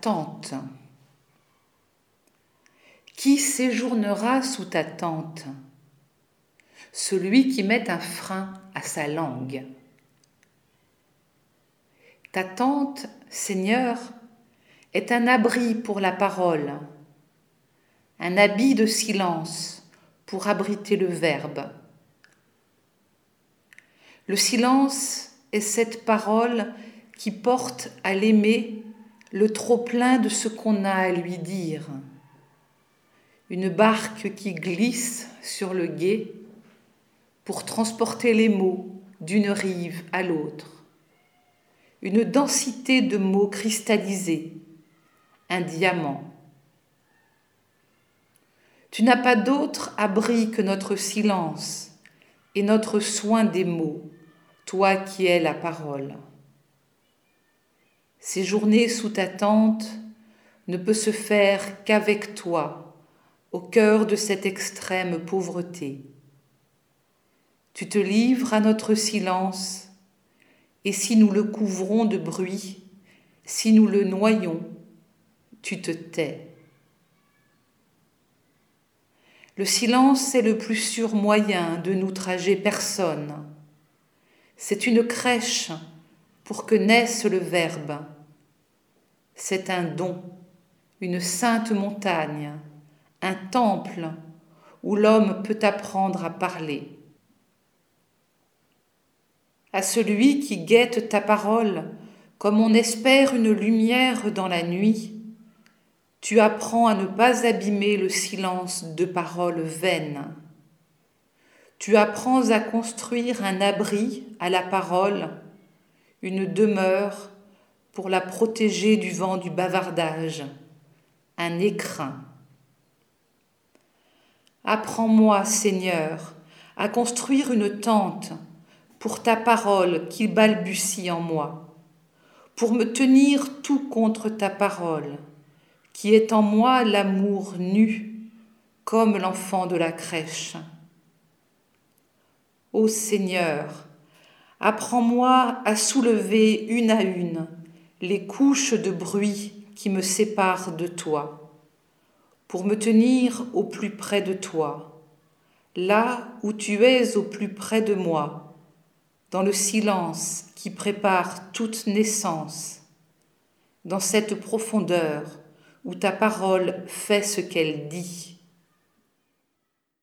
tente. Qui séjournera sous ta tente? Celui qui met un frein à sa langue. Ta tente, Seigneur, est un abri pour la parole, un habit de silence pour abriter le Verbe. Le silence est cette parole qui porte à l'aimer le trop-plein de ce qu'on a à lui dire. Une barque qui glisse sur le gué pour transporter les mots d'une rive à l'autre. Une densité de mots cristallisés, un diamant. Tu n'as pas d'autre abri que notre silence et notre soin des mots, toi qui es la parole. Séjourner sous ta tente ne peut se faire qu'avec toi, au cœur de cette extrême pauvreté. Tu te livres à notre silence, et si nous le couvrons de bruit, si nous le noyons, tu te tais. Le silence est le plus sûr moyen de n'outrager personne. C'est une crèche pour que naisse le Verbe. C'est un don, une sainte montagne, un temple où l'homme peut apprendre à parler. À celui qui guette ta parole comme on espère une lumière dans la nuit, tu apprends à ne pas abîmer le silence de paroles vaines. Tu apprends à construire un abri à la parole une demeure pour la protéger du vent du bavardage, un écrin. Apprends-moi, Seigneur, à construire une tente pour ta parole qui balbutie en moi, pour me tenir tout contre ta parole, qui est en moi l'amour nu, comme l'enfant de la crèche. Ô Seigneur, Apprends-moi à soulever une à une les couches de bruit qui me séparent de toi, pour me tenir au plus près de toi, là où tu es au plus près de moi, dans le silence qui prépare toute naissance, dans cette profondeur où ta parole fait ce qu'elle dit.